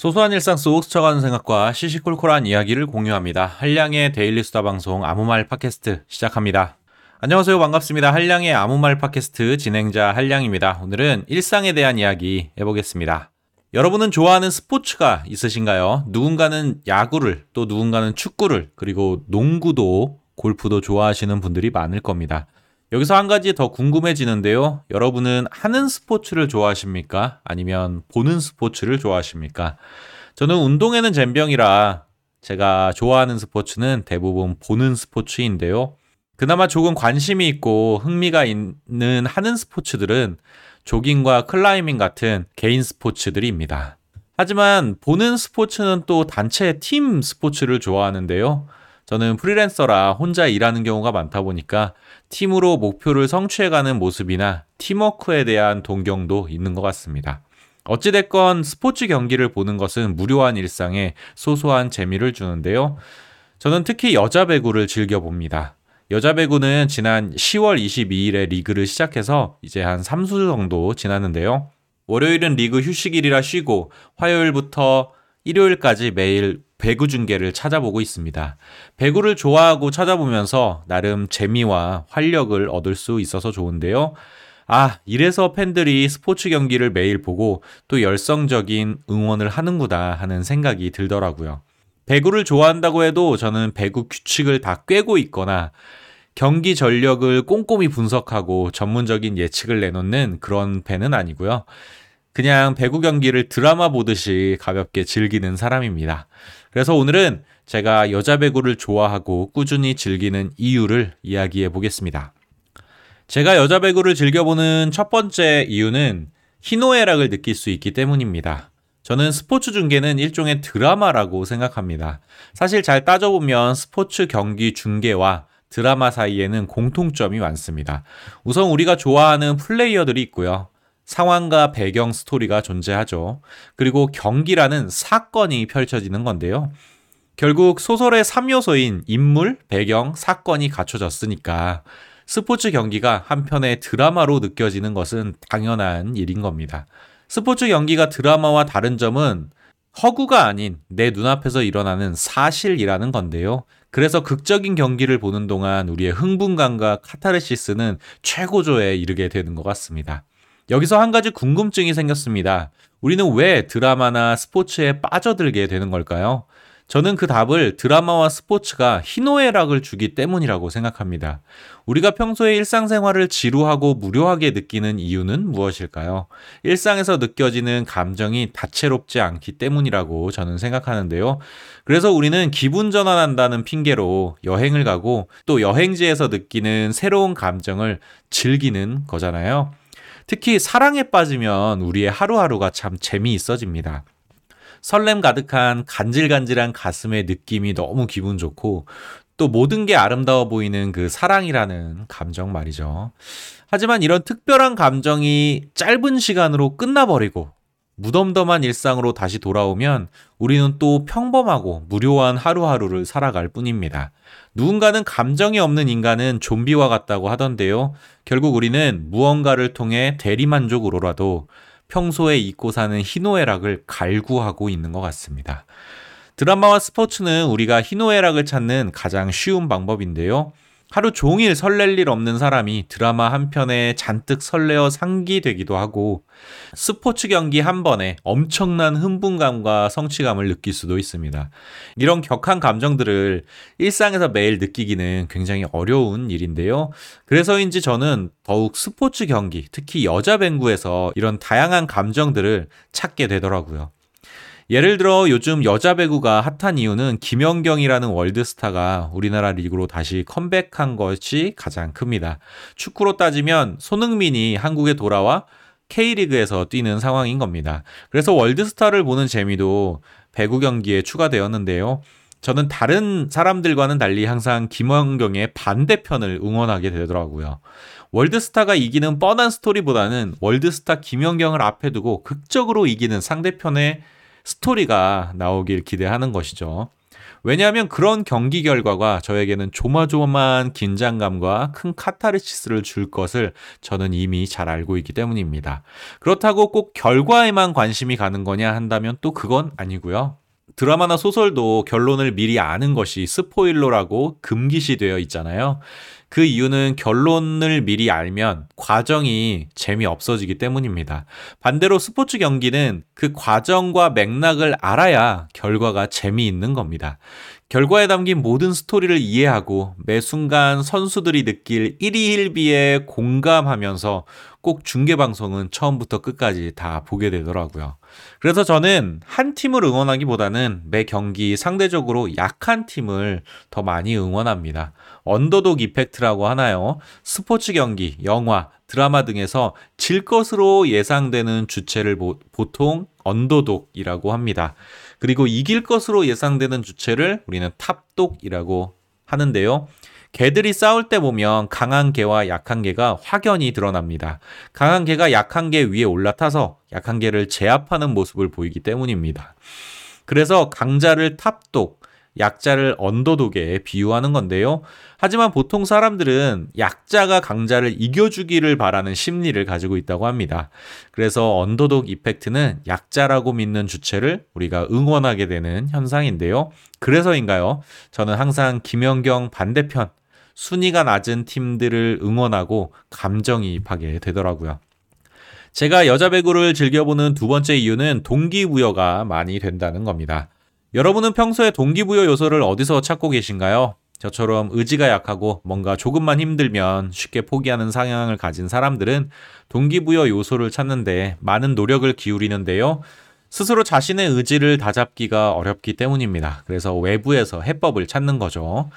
소소한 일상 속 스쳐가는 생각과 시시콜콜한 이야기를 공유합니다. 한량의 daily 수다 방송 아무 말 팟캐스트 시작합니다. 안녕하세요. 반갑습니다. 한량의 아무 말 팟캐스트 진행자 한량입니다. 오늘은 일상에 대한 이야기 해보겠습니다. 여러분은 좋아하는 스포츠가 있으신가요? 누군가는 야구를, 또 누군가는 축구를, 그리고 농구도, 골프도 좋아하시는 분들이 많을 겁니다. 여기서 한 가지 더 궁금해지는데요. 여러분은 하는 스포츠를 좋아하십니까? 아니면 보는 스포츠를 좋아하십니까? 저는 운동에는 젬병이라 제가 좋아하는 스포츠는 대부분 보는 스포츠인데요. 그나마 조금 관심이 있고 흥미가 있는 하는 스포츠들은 조깅과 클라이밍 같은 개인 스포츠들입니다. 하지만 보는 스포츠는 또 단체 팀 스포츠를 좋아하는데요. 저는 프리랜서라 혼자 일하는 경우가 많다 보니까 팀으로 목표를 성취해가는 모습이나 팀워크에 대한 동경도 있는 것 같습니다. 어찌됐건 스포츠 경기를 보는 것은 무료한 일상에 소소한 재미를 주는데요. 저는 특히 여자 배구를 즐겨봅니다. 여자 배구는 지난 10월 22일에 리그를 시작해서 이제 한 3수 정도 지났는데요. 월요일은 리그 휴식일이라 쉬고 화요일부터 일요일까지 매일 배구 중계를 찾아보고 있습니다. 배구를 좋아하고 찾아보면서 나름 재미와 활력을 얻을 수 있어서 좋은데요. 아, 이래서 팬들이 스포츠 경기를 매일 보고 또 열성적인 응원을 하는구나 하는 생각이 들더라고요. 배구를 좋아한다고 해도 저는 배구 규칙을 다 꿰고 있거나 경기 전력을 꼼꼼히 분석하고 전문적인 예측을 내놓는 그런 팬은 아니고요. 그냥 배구 경기를 드라마 보듯이 가볍게 즐기는 사람입니다. 그래서 오늘은 제가 여자 배구를 좋아하고 꾸준히 즐기는 이유를 이야기해 보겠습니다. 제가 여자 배구를 즐겨보는 첫 번째 이유는 희노애락을 느낄 수 있기 때문입니다. 저는 스포츠 중계는 일종의 드라마라고 생각합니다. 사실 잘 따져보면 스포츠 경기 중계와 드라마 사이에는 공통점이 많습니다. 우선 우리가 좋아하는 플레이어들이 있고요. 상황과 배경 스토리가 존재하죠. 그리고 경기라는 사건이 펼쳐지는 건데요. 결국 소설의 3요소인 인물, 배경, 사건이 갖춰졌으니까 스포츠 경기가 한편의 드라마로 느껴지는 것은 당연한 일인 겁니다. 스포츠 경기가 드라마와 다른 점은 허구가 아닌 내 눈앞에서 일어나는 사실이라는 건데요. 그래서 극적인 경기를 보는 동안 우리의 흥분감과 카타르시스는 최고조에 이르게 되는 것 같습니다. 여기서 한 가지 궁금증이 생겼습니다. 우리는 왜 드라마나 스포츠에 빠져들게 되는 걸까요? 저는 그 답을 드라마와 스포츠가 희노애락을 주기 때문이라고 생각합니다. 우리가 평소에 일상생활을 지루하고 무료하게 느끼는 이유는 무엇일까요? 일상에서 느껴지는 감정이 다채롭지 않기 때문이라고 저는 생각하는데요. 그래서 우리는 기분 전환한다는 핑계로 여행을 가고 또 여행지에서 느끼는 새로운 감정을 즐기는 거잖아요. 특히 사랑에 빠지면 우리의 하루하루가 참 재미있어집니다. 설렘 가득한 간질간질한 가슴의 느낌이 너무 기분 좋고 또 모든 게 아름다워 보이는 그 사랑이라는 감정 말이죠. 하지만 이런 특별한 감정이 짧은 시간으로 끝나버리고 무덤덤한 일상으로 다시 돌아오면 우리는 또 평범하고 무료한 하루하루를 살아갈 뿐입니다. 누군가는 감정이 없는 인간은 좀비와 같다고 하던데요. 결국 우리는 무언가를 통해 대리만족으로라도 평소에 잊고 사는 희노애락을 갈구하고 있는 것 같습니다. 드라마와 스포츠는 우리가 희노애락을 찾는 가장 쉬운 방법인데요. 하루 종일 설렐 일 없는 사람이 드라마 한 편에 잔뜩 설레어 상기되기도 하고 스포츠 경기 한 번에 엄청난 흥분감과 성취감을 느낄 수도 있습니다. 이런 격한 감정들을 일상에서 매일 느끼기는 굉장히 어려운 일인데요. 그래서인지 저는 더욱 스포츠 경기, 특히 여자 뱅구에서 이런 다양한 감정들을 찾게 되더라고요. 예를 들어 요즘 여자 배구가 핫한 이유는 김연경이라는 월드스타가 우리나라 리그로 다시 컴백한 것이 가장 큽니다. 축구로 따지면 손흥민이 한국에 돌아와 K리그에서 뛰는 상황인 겁니다. 그래서 월드스타를 보는 재미도 배구 경기에 추가되었는데요. 저는 다른 사람들과는 달리 항상 김원경의 반대편을 응원하게 되더라고요. 월드스타가 이기는 뻔한 스토리보다는 월드스타 김연경을 앞에 두고 극적으로 이기는 상대편의 스토리가 나오길 기대하는 것이죠. 왜냐하면 그런 경기 결과가 저에게는 조마조마한 긴장감과 큰 카타르시스를 줄 것을 저는 이미 잘 알고 있기 때문입니다. 그렇다고 꼭 결과에만 관심이 가는 거냐 한다면 또 그건 아니고요. 드라마나 소설도 결론을 미리 아는 것이 스포일러라고 금기시되어 있잖아요. 그 이유는 결론을 미리 알면 과정이 재미없어지기 때문입니다. 반대로 스포츠 경기는 그 과정과 맥락을 알아야 결과가 재미있는 겁니다. 결과에 담긴 모든 스토리를 이해하고 매 순간 선수들이 느낄 1위 1비에 공감하면서 꼭 중계 방송은 처음부터 끝까지 다 보게 되더라고요. 그래서 저는 한 팀을 응원하기보다는 매 경기 상대적으로 약한 팀을 더 많이 응원합니다. 언더독 이펙트라고 하나요? 스포츠 경기, 영화, 드라마 등에서 질 것으로 예상되는 주체를 보통 underdog이라고 합니다. 그리고 이길 것으로 예상되는 주체를 우리는 top dog이라고 하는데요. 개들이 싸울 때 보면 강한 개와 약한 개가 확연히 드러납니다. 강한 개가 약한 개 위에 올라타서 약한 개를 제압하는 모습을 보이기 때문입니다. 그래서 강자를 top dog, 약자를 underdog에 비유하는 건데요. 하지만 보통 사람들은 약자가 강자를 이겨주기를 바라는 심리를 가지고 있다고 합니다. 그래서 언더독 이펙트는 약자라고 믿는 주체를 우리가 응원하게 되는 현상인데요. 그래서인가요? 저는 항상 김연경 반대편, 순위가 낮은 팀들을 응원하고 감정이입하게 되더라고요. 제가 여자 배구를 즐겨보는 두 번째 이유는 동기부여가 많이 된다는 겁니다. 여러분은 평소에 동기부여 요소를 어디서 찾고 계신가요? 저처럼 의지가 약하고 뭔가 조금만 힘들면 쉽게 포기하는 상향을 가진 사람들은 동기부여 요소를 찾는데 많은 노력을 기울이는데요. 스스로 자신의 의지를 다잡기가 어렵기 때문입니다. 그래서 외부에서 해법을 찾는 거죠.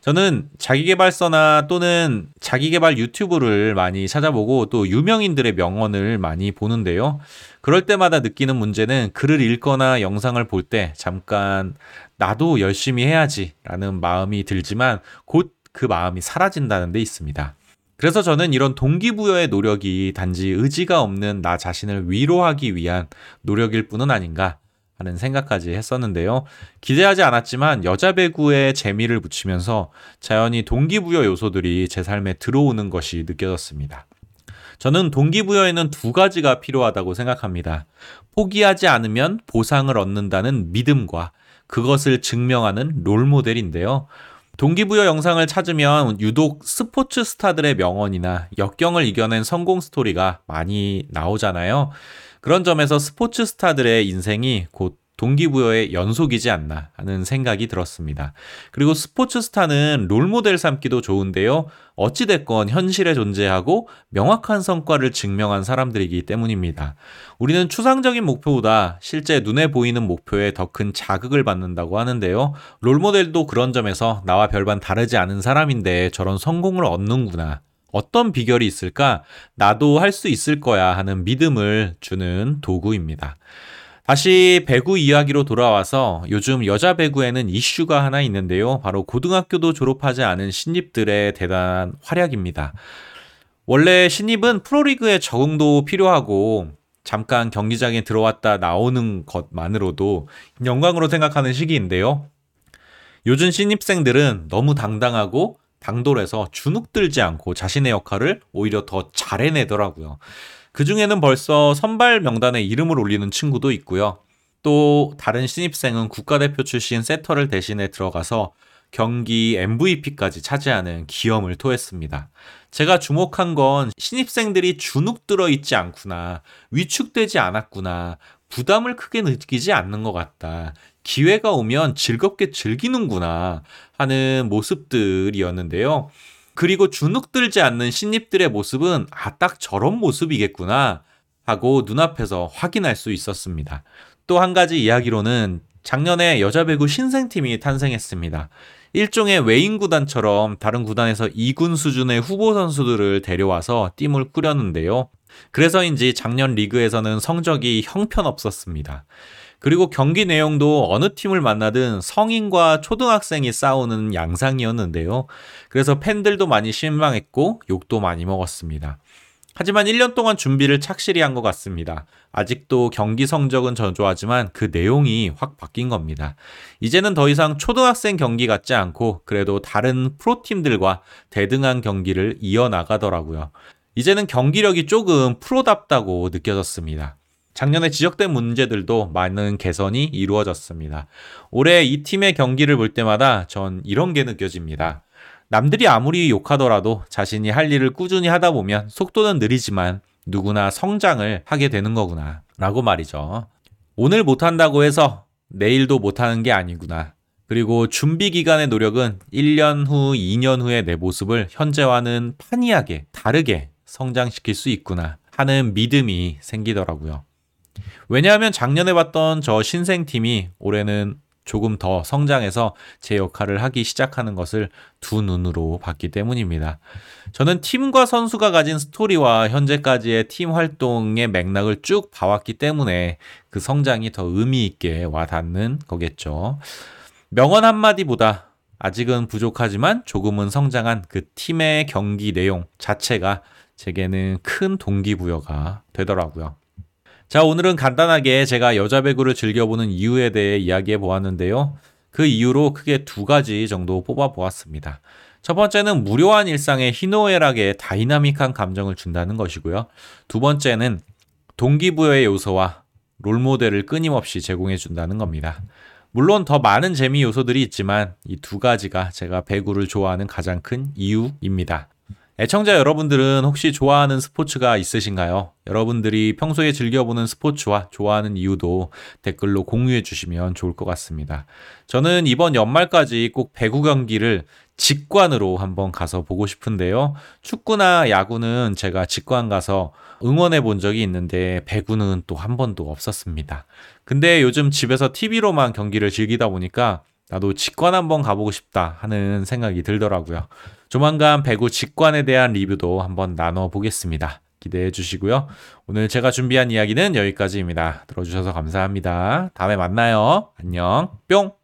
저는 자기개발서나 또는 자기개발 유튜브를 많이 찾아보고 또 유명인들의 명언을 많이 보는데요. 그럴 때마다 느끼는 문제는 글을 읽거나 영상을 볼 때 잠깐 나도 열심히 해야지 라는 마음이 들지만 곧 그 마음이 사라진다는 데 있습니다. 그래서 저는 이런 동기부여의 노력이 단지 의지가 없는 나 자신을 위로하기 위한 노력일 뿐은 아닌가 하는 생각까지 했었는데요. 기대하지 않았지만 여자 배구에 재미를 붙이면서 자연히 동기부여 요소들이 제 삶에 들어오는 것이 느껴졌습니다. 저는 동기부여에는 두 가지가 필요하다고 생각합니다. 포기하지 않으면 보상을 얻는다는 믿음과 그것을 증명하는 롤모델인데요. 동기부여 영상을 찾으면 유독 스포츠 스타들의 명언이나 역경을 이겨낸 성공 스토리가 많이 나오잖아요. 그런 점에서 스포츠 스타들의 인생이 곧 동기부여의 연속이지 않나 하는 생각이 들었습니다. 그리고 스포츠 스타는 롤모델 삼기도 좋은데요. 어찌됐건 현실에 존재하고 명확한 성과를 증명한 사람들이기 때문입니다. 우리는 추상적인 목표보다 실제 눈에 보이는 목표에 더 큰 자극을 받는다고 하는데요. 롤모델도 그런 점에서 나와 별반 다르지 않은 사람인데 저런 성공을 얻는구나. 어떤 비결이 있을까? 나도 할 수 있을 거야 하는 믿음을 주는 도구입니다. 다시 배구 이야기로 돌아와서 요즘 여자 배구에는 이슈가 하나 있는데요. 바로 고등학교도 졸업하지 않은 신입들의 대단한 활약입니다. 원래 신입은 프로리그에 적응도 필요하고 잠깐 경기장에 들어왔다 나오는 것만으로도 영광으로 생각하는 시기인데요. 요즘 신입생들은 너무 당당하고 당돌해서 주눅 들지 않고 자신의 역할을 오히려 더 잘 해내더라고요. 그 중에는 벌써 선발 명단에 이름을 올리는 친구도 있고요. 또 다른 신입생은 국가대표 출신 세터를 대신해 들어가서 경기 MVP까지 차지하는 기염을 토했습니다. 제가 주목한 건 신입생들이 주눅 들어 있지 않구나, 위축되지 않았구나, 부담을 크게 느끼지 않는 것 같다. 기회가 오면 즐겁게 즐기는구나 하는 모습들이었는데요. 그리고 주눅 들지 않는 신입들의 모습은 아, 딱 저런 모습이겠구나 하고 눈앞에서 확인할 수 있었습니다. 또 한 가지 이야기로는 작년에 여자 배구 신생팀이 탄생했습니다. 일종의 외인 구단처럼 다른 구단에서 2군 수준의 후보 선수들을 데려와서 팀을 꾸렸는데요. 그래서인지 작년 리그에서는 성적이 형편없었습니다. 그리고 경기 내용도 어느 팀을 만나든 성인과 초등학생이 싸우는 양상이었는데요. 그래서 팬들도 많이 실망했고 욕도 많이 먹었습니다. 하지만 1년 동안 준비를 착실히 한 것 같습니다. 아직도 경기 성적은 저조하지만 그 내용이 확 바뀐 겁니다. 이제는 더 이상 초등학생 경기 같지 않고 그래도 다른 프로팀들과 대등한 경기를 이어나가더라고요. 이제는 경기력이 조금 프로답다고 느껴졌습니다. 작년에 지적된 문제들도 많은 개선이 이루어졌습니다. 올해 이 팀의 경기를 볼 때마다 전 이런 게 느껴집니다. 남들이 아무리 욕하더라도 자신이 할 일을 꾸준히 하다 보면 속도는 느리지만 누구나 성장을 하게 되는 거구나. 라고 말이죠. 오늘 못한다고 해서 내일도 못하는 게 아니구나. 그리고 준비 기간의 노력은 1년 후, 2년 후의 내 모습을 현재와는 판이하게 다르게 성장시킬 수 있구나 하는 믿음이 생기더라고요. 왜냐하면 작년에 봤던 저 신생팀이 올해는 조금 더 성장해서 제 역할을 하기 시작하는 것을 두 눈으로 봤기 때문입니다. 저는 팀과 선수가 가진 스토리와 현재까지의 팀 활동의 맥락을 쭉 봐왔기 때문에 그 성장이 더 의미 있게 와닿는 거겠죠. 명언 한마디보다 아직은 부족하지만 조금은 성장한 그 팀의 경기 내용 자체가 제게는 큰 동기부여가 되더라고요. 자, 오늘은 간단하게 제가 여자 배구를 즐겨보는 이유에 대해 이야기해 보았는데요. 그 이유로 크게 두 가지 정도 뽑아 보았습니다. 첫 번째는 무료한 일상에 희노애락의 다이나믹한 감정을 준다는 것이고요. 두 번째는 동기부여의 요소와 롤모델을 끊임없이 제공해 준다는 겁니다. 물론 더 많은 재미 요소들이 있지만 이 두 가지가 제가 배구를 좋아하는 가장 큰 이유입니다. 애청자 여러분들은 혹시 좋아하는 스포츠가 있으신가요? 여러분들이 평소에 즐겨보는 스포츠와 좋아하는 이유도 댓글로 공유해 주시면 좋을 것 같습니다. 저는 이번 연말까지 꼭 배구 경기를 직관으로 한번 가서 보고 싶은데요. 축구나 야구는 제가 직관 가서 응원해 본 적이 있는데 배구는 또 한 번도 없었습니다. 근데 요즘 집에서 TV로만 경기를 즐기다 보니까 나도 직관 한번 가보고 싶다 하는 생각이 들더라고요. 조만간 배구 직관에 대한 리뷰도 한번 나눠보겠습니다. 기대해 주시고요. 오늘 제가 준비한 이야기는 여기까지입니다. 들어주셔서 감사합니다. 다음에 만나요. 안녕. 뿅!